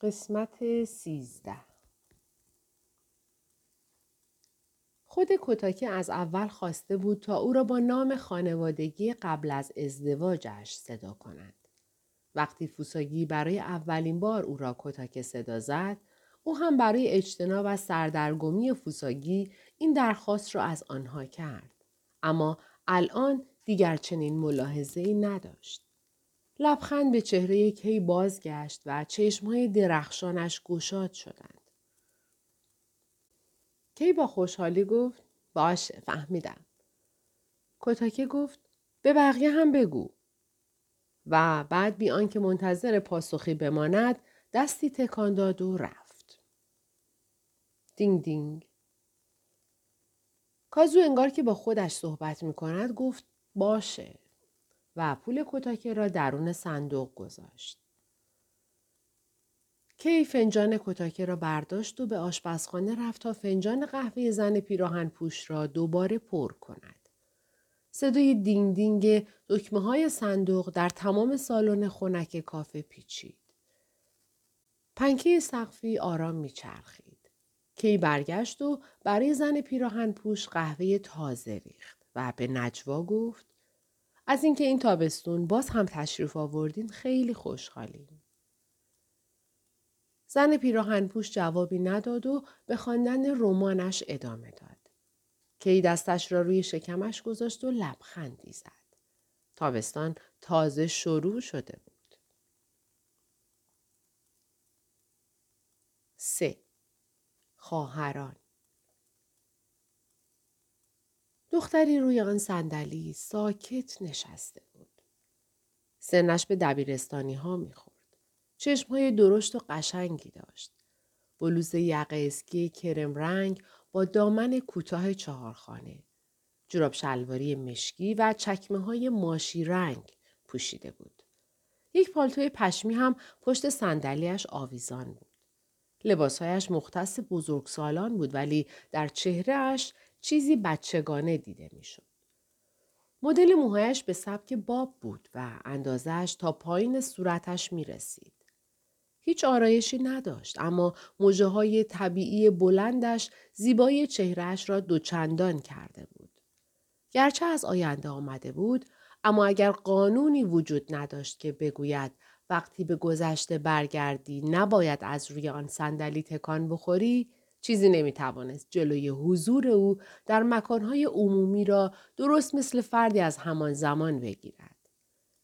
قسمت سیزده خود کتاکه از اول خواسته بود تا او را با نام خانوادگی قبل از ازدواجش صدا کند. وقتی فوساگی برای اولین بار او را کتاکه صدا زد، او هم برای اجتناب از سردرگمی فوساگی این درخواست را از آنها کرد. اما الان دیگر چنین ملاحظه ای نداشت. لبخند به چهره کی بازگشت و چشمهای درخشانش گشاد شدند. کی با خوشحالی گفت باشه فهمیدم. کتاکه گفت به بقیه هم بگو. و بعد بی آنکه منتظر پاسخی بماند دستی تکان داد و رفت. دینگ دینگ. کازو انگار که با خودش صحبت می کند گفت باشه و پول کتاکه را درون صندوق گذاشت. کی فنجان کتاکه را برداشت و به آشپزخانه رفت تا فنجان قهوه زن پیراهن پوش را دوباره پر کند. صدای دینگ دینگ دکمه های صندوق در تمام سالن خنک کافه پیچید. پنکه سقفی آرام میچرخید. کی برگشت و برای زن پیراهن پوش قهوه تازه ریخت و به نجوا گفت از اینکه این تابستون باز هم تشریف آوردین خیلی خوشحالیم. زن پیراهن پوش جوابی نداد و به خواندن رمانش ادامه داد. کی دستش را روی شکمش گذاشت و لبخندی زد. تابستان تازه شروع شده بود. سه خواهران دختری روی آن صندلی ساکت نشسته بود. سنش به دبیرستانی ها می‌خورد. چشم های درشت و قشنگی داشت. بلوز یقه اسکی کرم رنگ با دامن کوتاه چهارخانه. جراب شلواری مشکی و چکمه های ماشی رنگ پوشیده بود. یک پالتوی پشمی هم پشت صندلیاش آویزان بود. لباسهایش مختص بزرگسالان بود ولی در چهرهش چیزی بچگانه دیده می‌شد. مدل موهایش به سبک باب بود و اندازش تا پایین صورتش می رسید. هیچ آرایشی نداشت اما موجه های طبیعی بلندش زیبایی چهرهش را دوچندان کرده بود. گرچه از آینده آمده بود اما اگر قانونی وجود نداشت که بگوید وقتی به گذشته برگردی نباید از روی آن صندلی تکان بخوری چیزی نمی‌توانست جلوی حضور او در مکانهای عمومی را درست مثل فردی از همان زمان بگیرد.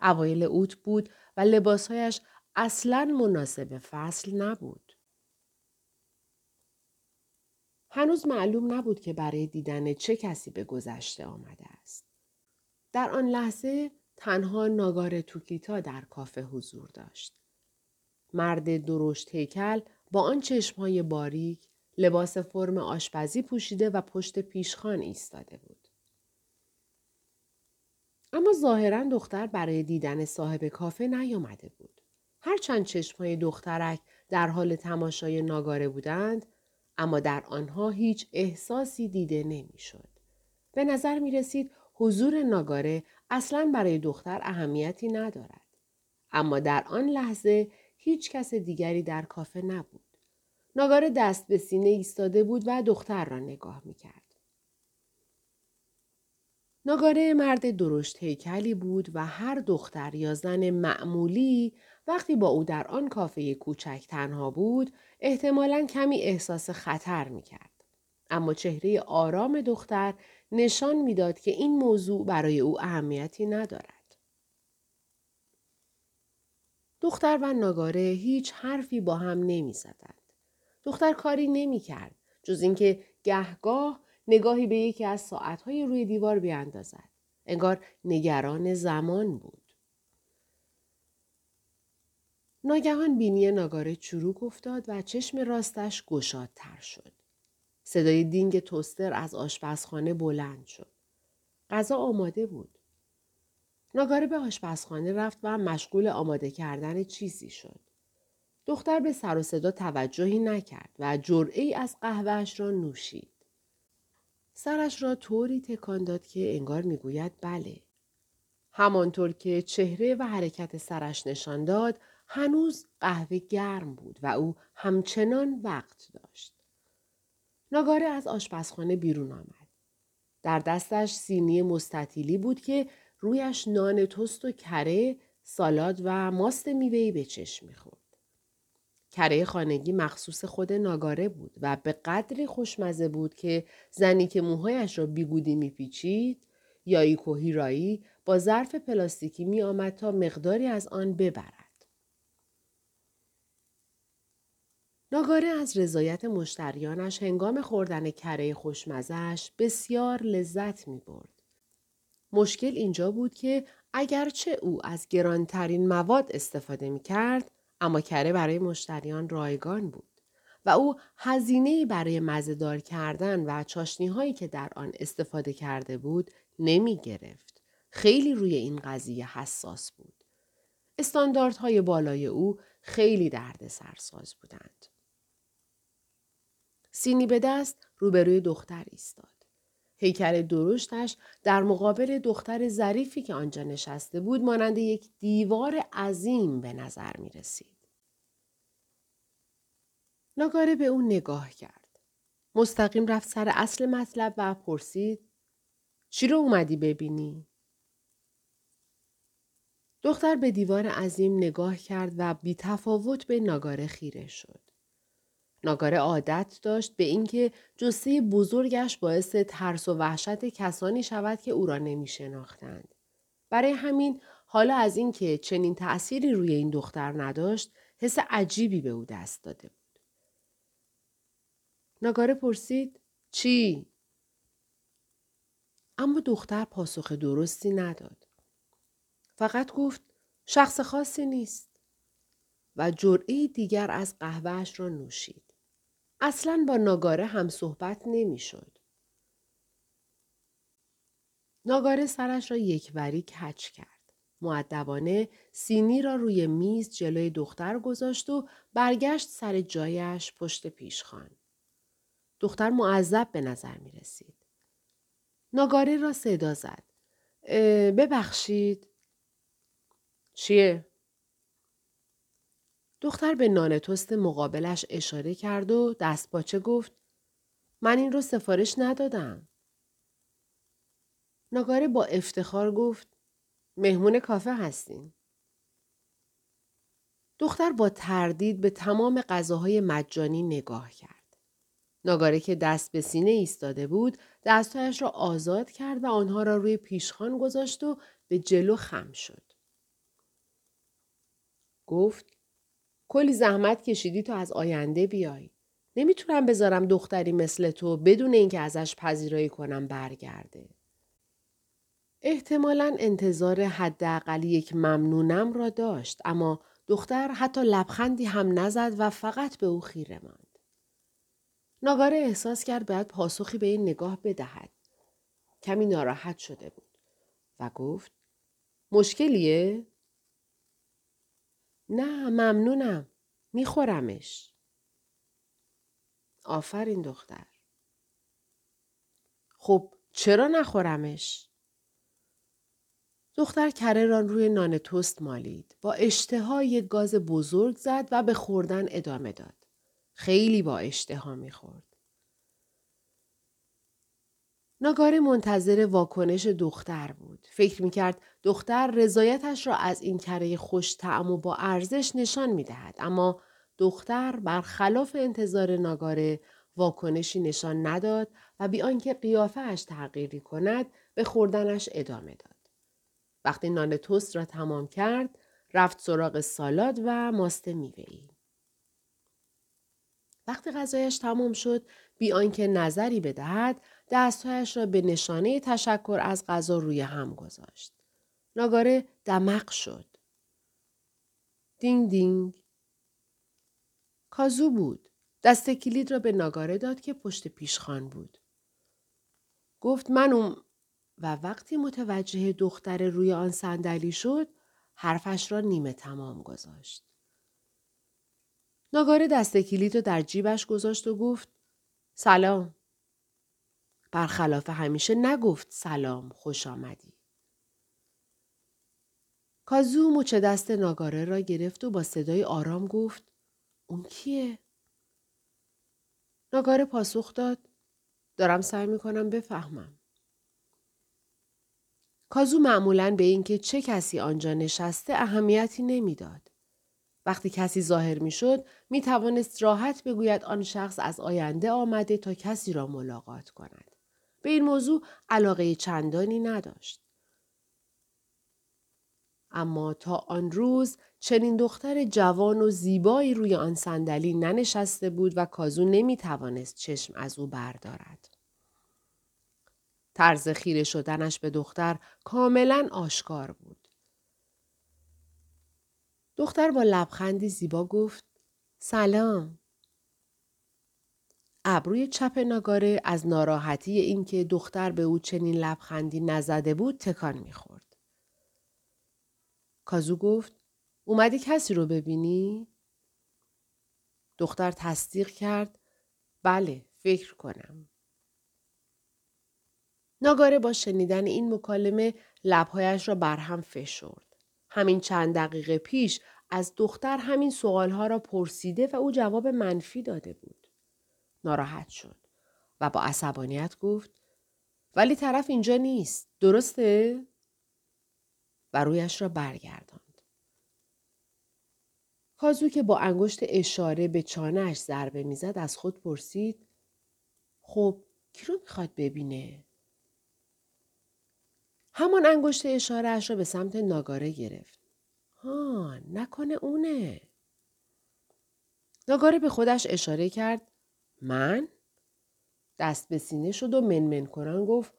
اوایل اوت بود و لباسهایش اصلا مناسب فصل نبود. هنوز معلوم نبود که برای دیدن چه کسی به گذشته آمده است. در آن لحظه تنها ناگار توکیتا در کافه حضور داشت. مرد درشت هیکل با آن چشمهای باریک لباس فرم آشپزی پوشیده و پشت پیشخان ایستاده بود. اما ظاهرا دختر برای دیدن صاحب کافه نیامده بود. هرچند چشمهای دخترک در حال تماشای ناگاره بودند، اما در آنها هیچ احساسی دیده نمی‌شد. به نظر می رسید حضور ناگاره اصلا برای دختر اهمیتی ندارد. اما در آن لحظه هیچ کس دیگری در کافه نبود. ناگاره دست به سینه ایستاده بود و دختر را نگاه می کرد. ناگاره مرد درشت هیکلی بود و هر دختر یا زن معمولی وقتی با او در آن کافه کوچک تنها بود احتمالا کمی احساس خطر می کرد. اما چهره آرام دختر نشان می‌داد که این موضوع برای او اهمیتی ندارد. دختر و ناگاره هیچ حرفی با هم نمی زدند. دختر کاری نمی کرد جز اینکه گهگاه نگاهی به یکی از ساعتهای روی دیوار بیاندازد. انگار نگران زمان بود. ناگهان بینی ناگاره چروک افتاد و چشم راستش گشادتر شد. صدای دینگ توستر از آشپزخانه بلند شد. غذا آماده بود. ناگاره به آشپزخانه رفت و مشغول آماده کردن چیزی شد. دختر به سر و صدا توجهی نکرد و جرعه از قهوهش را نوشید. سرش را طوری تکان داد که انگار می‌گوید بله. همانطور که چهره و حرکت سرش نشان داد، هنوز قهوه گرم بود و او همچنان وقت داشت. ناگاره از آشپزخانه بیرون آمد. در دستش سینی مستطیلی بود که رویش نان تست و کره، سالاد و ماست میوهی به چشم می‌خورد. کره خانگی مخصوص خود ناگاره بود و به قدری خوشمزه بود که زنی که موهایش را بیگودی میپیچید یا کوهیرایی با ظرف پلاستیکی می آمد تا مقداری از آن ببرد. ناگاره از رضایت مشتریانش هنگام خوردن کره خوشمزش بسیار لذت می برد. مشکل اینجا بود که اگرچه او از گرانترین مواد استفاده می کرد اما کره برای مشتریان رایگان بود و او هزینه برای مزهدار کردن و چاشنی هایی که در آن استفاده کرده بود نمی گرفت. خیلی روی این قضیه حساس بود. استانداردهای بالای او خیلی درد سرساز بودند. سینی به دست روبروی دختر ایستاد. هیکل درشتش در مقابل دختر ظریفی که آنجا نشسته بود مانند یک دیوار عظیم به نظر می رسید. ناگاره به او نگاه کرد. مستقیم رفت سر اصل مطلب و پرسید چی رو اومدی ببینی؟ دختر به دیوار عظیم نگاه کرد و بی تفاوت به ناگاره خیره شد. ناگاره عادت داشت به اینکه جسه بزرگش باعث ترس و وحشت کسانی شود که او را نمی شناختند. برای همین حالا از اینکه چنین تأثیری روی این دختر نداشت حس عجیبی به او دست داده بود. ناگاره پرسید چی؟ اما دختر پاسخ درستی نداد. فقط گفت شخص خاصی نیست و جرعه دیگر از قهوهش را نوشید. اصلا با ناگاره هم صحبت نمی‌شد. ناگاره سرش را یکوری کچ کرد. معدبانه سینی را روی میز جلوی دختر گذاشت و برگشت سر جایش پشت پیشخان. دختر معذب به نظر می رسید. ناگاره را صدا زد. ببخشید. چیه؟ دختر به نان توست مقابلش اشاره کرد و دست باچه گفت من این رو سفارش ندادم. ناگاره با افتخار گفت مهمون کافه هستیم. دختر با تردید به تمام غذاهای مجانی نگاه کرد. ناگاره که دست به سینه ایستاده بود دستهایش را آزاد کرد و آنها را روی پیشخان گذاشت و به جلو خم شد. گفت کلی زحمت کشیدی تا از آینده بیای. نمی‌تونم بذارم دختری مثل تو بدون اینکه ازش پذیرایی کنم برگرده. احتمالا انتظار حداقل یک ممنونم را داشت اما دختر حتی لبخندی هم نزد و فقط به او خیره ماند. ناگاره احساس کرد باید پاسخی به این نگاه بدهد. کمی ناراحت شده بود و گفت مشکلیه؟ نه ممنونم. میخورمش. آفرین دختر. خب چرا نخورمش؟ دختر کره را روی نان توست مالید. با اشتها یک گاز بزرگ زد و به خوردن ادامه داد. خیلی با اشتها می‌خورد. ناگاره منتظر واکنش دختر بود. فکر می‌کرد دختر رضایتش را از این کره خوش تعم و با ارزش نشان می‌دهد. اما دختر برخلاف انتظار ناگاره واکنشی نشان نداد و بی آنکه قیافهاش تغییری کند به خوردنش ادامه داد. وقتی نان توست را تمام کرد رفت سراغ سالاد و ماست میوه‌ای. وقتی غذایش تمام شد بی آنکه نظری بدهد دستهایش را به نشانه تشکر از غذا روی هم گذاشت. ناگاره دمق شد. دینگ دینگ. کازو بود. دست کلید را به ناگاره داد که پشت پیشخان بود. گفت من اون و وقتی متوجه دختر روی آن صندلی شد حرفش را نیمه تمام گذاشت. ناگاره دست کلید رو در جیبش گذاشت و گفت سلام. برخلاف همیشه نگفت سلام خوش آمدی. کازو مچ دست ناگاره را گرفت و با صدای آرام گفت اون کیه؟ ناگاره پاسخ داد دارم سعی می‌کنم بفهمم. کازو معمولا به اینکه چه کسی آنجا نشسته اهمیتی نمی‌داد. وقتی کسی ظاهر می‌شد می توانست راحت بگوید آن شخص از آینده آمده تا کسی را ملاقات کند. به این موضوع علاقه چندانی نداشت. اما تا آن روز چنین دختر جوان و زیبایی روی آن صندلی ننشسته بود و کازو نمی توانست چشم از او بردارد. طرز خیره شدنش به دختر کاملا آشکار بود. دختر با لبخندی زیبا گفت سلام. ابروی چپ نگاره از ناراحتی اینکه دختر به او چنین لبخندی نزده بود تکان می‌خورد. کازو گفت اومدی کسی رو ببینی؟ دختر تصدیق کرد بله فکر کنم. ناگاره با شنیدن این مکالمه لبهایش را برهم فشرد. همین چند دقیقه پیش از دختر همین سوالها را پرسیده و او جواب منفی داده بود. ناراحت شد و با عصبانیت گفت ولی طرف اینجا نیست. درسته؟ و رویش را برگرداند. کازو که با انگشت اشاره به چانهش ضربه می‌زد از خود پرسید خب کی رو می‌خواد ببینه؟ همان انگشت اشارهاش را به سمت ناگاره گرفت. ها نکنه اونه. ناگاره به خودش اشاره کرد من؟ دست به سینه شد و منمن کنان گفت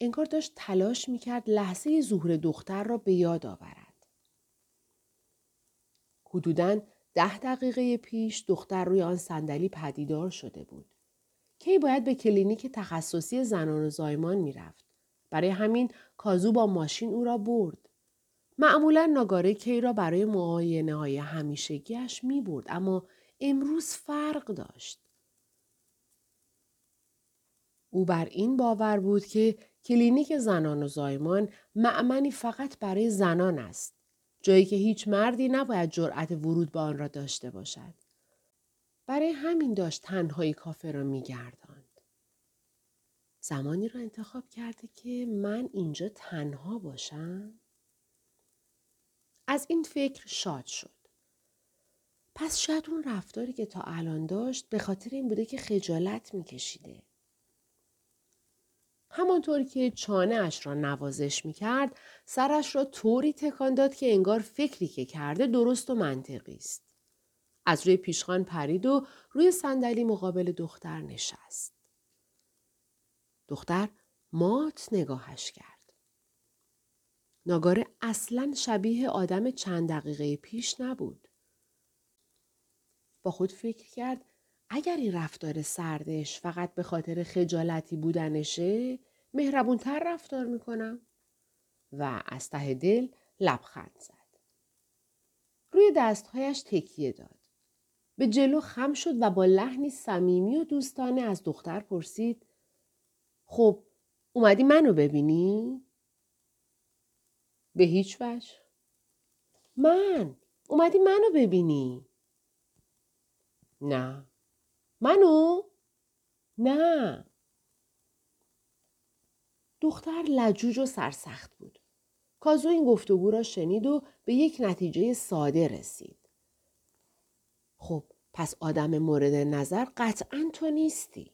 انگار داشت تلاش می‌کرد لحظه ظهور دختر را به یاد آورد. حدوداً ده دقیقه پیش دختر روی آن صندلی پدیدار شده بود. کی باید به کلینیک تخصصی زنان و زایمان می‌رفت. برای همین کازو با ماشین او را برد. معمولا ناگاره کی را برای معاینه های همیشگیش می برد اما امروز فرق داشت. او بر این باور بود که کلینیک زنان و زایمان معمنی فقط برای زنان است. جایی که هیچ مردی نباید جرأت ورود به آن را داشته باشد. برای همین داشت تنهایی کافه را میگرداند. زمانی را انتخاب کرده که من اینجا تنها باشم؟ از این فکر شاد شد. پس شاید اون رفتاری که تا الان داشت به خاطر این بوده که خجالت میکشیده. همانطور که چانه اش را نوازش می کرد، سرش را طوری تکان داد که انگار فکری که کرده درست و منطقی است. از روی پیشخان پرید و روی صندلی مقابل دختر نشست. دختر مات نگاهش کرد. ناگاره اصلا شبیه آدم چند دقیقه پیش نبود. با خود فکر کرد اگر این رفتار سردش فقط به خاطر خجالتی بودنشه مهربونتر رفتار می‌کنم و از ته دل لبخند زد. روی دستهایش تکیه داد. به جلو خم شد و با لحنی صمیمی و دوستانه از دختر پرسید خب اومدی منو ببینی؟ به هیچ وجه. من اومدی منو ببینی؟ نه. منو؟ نه. دختر لجوج و سرسخت بود. کازو این گفتگو را شنید و به یک نتیجه ساده رسید. خب پس آدم مورد نظر قطعا تو نیستی.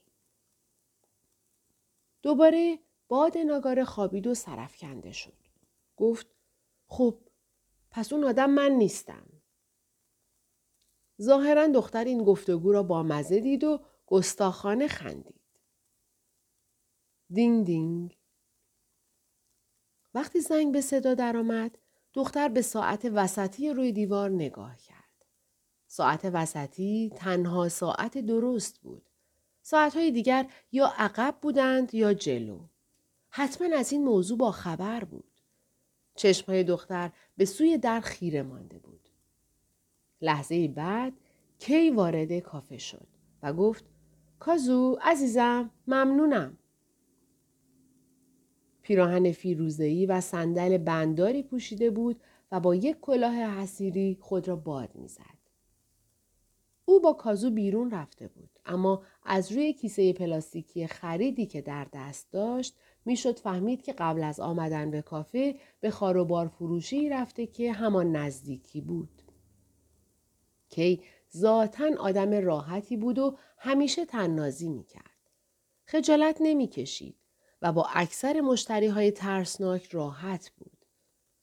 دوباره باد ناگاره خوابید و سرفکنده شد. گفت خب پس اون آدم من نیستم. ظاهرا دختر این گفتگو را با مزه دید و گستاخانه خندید. دینگ دینگ. وقتی زنگ به صدا درآمد، دختر به ساعت وسطی روی دیوار نگاه کرد. ساعت وسطی تنها ساعت درست بود. ساعتهای دیگر یا عقب بودند یا جلو. حتما از این موضوع با خبر بود. چشمهای دختر به سوی در خیره مانده بود. لحظه بعد کی وارد کافه شد و گفت کازو عزیزم ممنونم. پیراهن فیروزه‌ای و صندل بنداری پوشیده بود و با یک کلاه حسیری خود را باد می‌زد. او با کازو بیرون رفته بود اما از روی کیسه پلاستیکی خریدی که در دست داشت می‌شد فهمید که قبل از آمدن به کافه به خاروبار فروشی رفته که همان نزدیکی بود. کی ذاتا آدم راحتی بود و همیشه تننازی می‌کرد. خجالت نمی‌کشید و با اکثر مشتری های ترسناک راحت بود.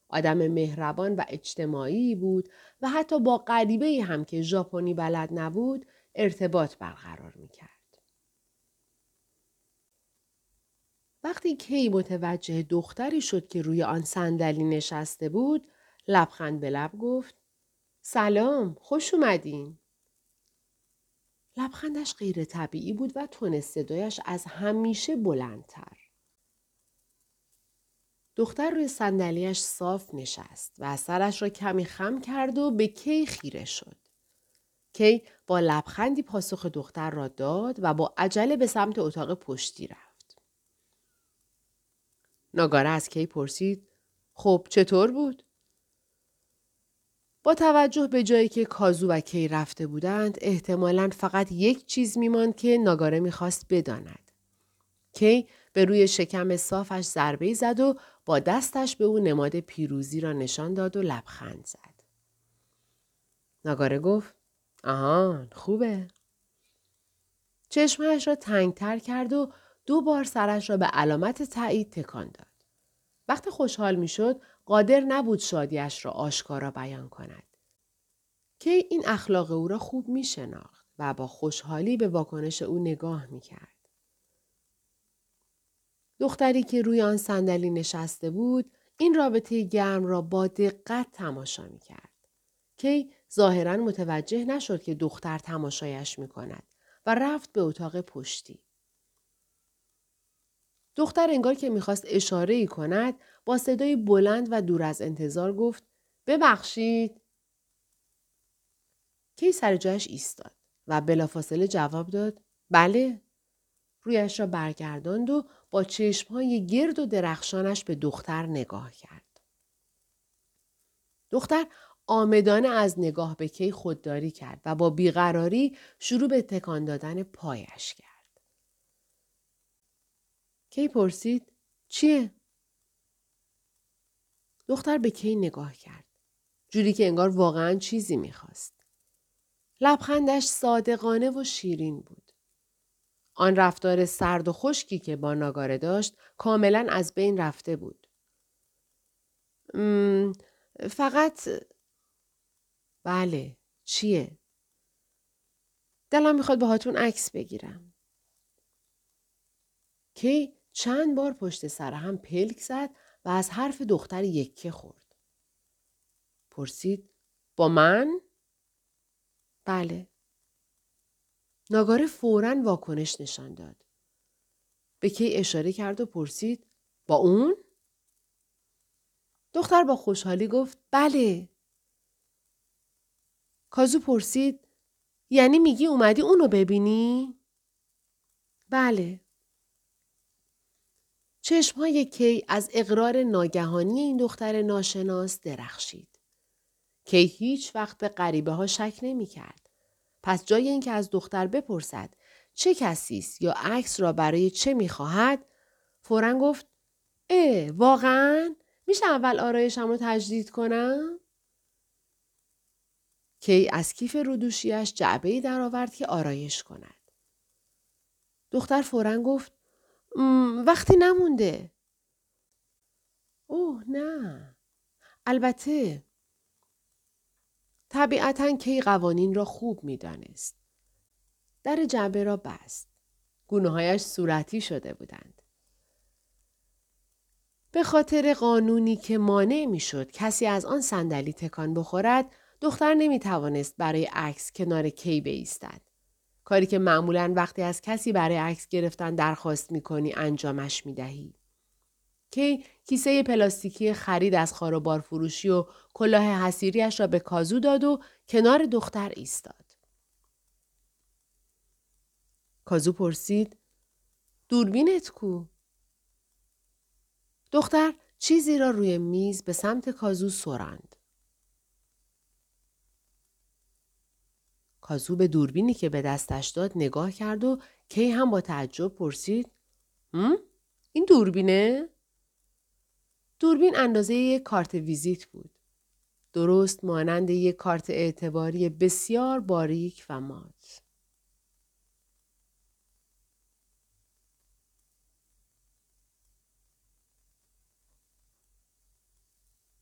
آدم مهربان و اجتماعی بود و حتی با غریبه هم که ژاپنی بلد نبود ارتباط برقرار می‌کرد. وقتی کی متوجه دختری شد که روی آن صندلی نشسته بود لبخند به لب گفت سلام خوش اومدین لبخندش غیر طبیعی بود و تون صدایش از همیشه بلندتر دختر روی صندلیاش صاف نشست و سرش را کمی خم کرد و به کی خیره شد. کی با لبخندی پاسخ دختر را داد و با عجله به سمت اتاق پشتی رفت. ناگاره از کی پرسید خب چطور بود؟ با توجه به جایی که کازو و کی رفته بودند احتمالا فقط یک چیز میماند که ناگاره می‌خواست بداند. کی به روی شکم صافش ضربه زد و با دستش به او نماد پیروزی را نشان داد و لبخند زد. ناگاره گفت آهان خوبه. چشمهش را تنگتر کرد و دو بار سرش را به علامت تایید تکان داد. وقتی خوشحال می‌شد قادر نبود شادیش را آشکارا بیان کند. کی این اخلاق او را خوب می شناخت و با خوشحالی به واکنش او نگاه می کرد. دختری که روی آن صندلی نشسته بود این رابطه گرم را با دقت تماشا می کرد. کی ظاهرا متوجه نشد که دختر تماشایش می کند و رفت به اتاق پشتی. دختر انگار که می‌خواست اشاره ای کند با صدای بلند و دور از انتظار گفت ببخشید. کی سر جایش ایستاد و بلافاصله جواب داد بله رویش را برگرداند و با چشمهای گرد و درخشانش به دختر نگاه کرد. دختر آمدانه از نگاه به کی خودداری کرد و با بیقراری شروع به تکان دادن پایش کرد. کی پرسید چیه؟ دختر به کی نگاه کرد. جوری که انگار واقعا چیزی می‌خواست. لبخندش صادقانه و شیرین بود. آن رفتار سرد و خشکی که با ناگاره داشت کاملا از بین رفته بود. فقط بله چیه؟ دلم می‌خواد باهاتون عکس بگیرم. کی چند بار پشت سر هم پلک زد و از حرف دختر یکه خورد. پرسید با من؟ بله. ناگاره فورا واکنش نشان داد. به کی اشاره کرد و پرسید با اون؟ دختر با خوشحالی گفت بله. کازو پرسید یعنی میگی اومدی اونو ببینی؟ بله. چشمهای کی از اقرار ناگهانی این دختر ناشناس درخشید. کی هیچ وقت به غریبه ها شک نمی کرد. پس جای اینکه از دختر بپرسد چه کسی است یا عکس را برای چه می‌خواهد فورا گفت اه واقعا میشه اول آرایشم رو تجدید کنم کی از کیف رودوشیش جعبه ای درآورد که آرایش کند دختر فورا گفت وقتی نمونده اوه نه البته طبیعتا کی قوانین را خوب می‌دانست. در جعبه را بست. گونههایش صورتی شده بودند. به خاطر قانونی که مانع می‌شد کسی از آن صندلی تکان بخورد دختر نمی توانست برای عکس کنار کی بایستد کاری که معمولا وقتی از کسی برای عکس گرفتن درخواست می کنی انجامش می دهی. کی کیسه پلاستیکی خرید از خاروبار فروشی و کلاه حسیریش را به کازو داد و کنار دختر ایستاد. کازو پرسید دوربینت کو؟ دختر چیزی را روی میز به سمت کازو سرند. کازو به دوربینی که به دستش داد نگاه کرد و کی هم با تعجب پرسید هم؟ این دوربینه؟ دوربین اندازه یک کارت ویزیت بود. درست مانند یک کارت اعتباری بسیار باریک و مات.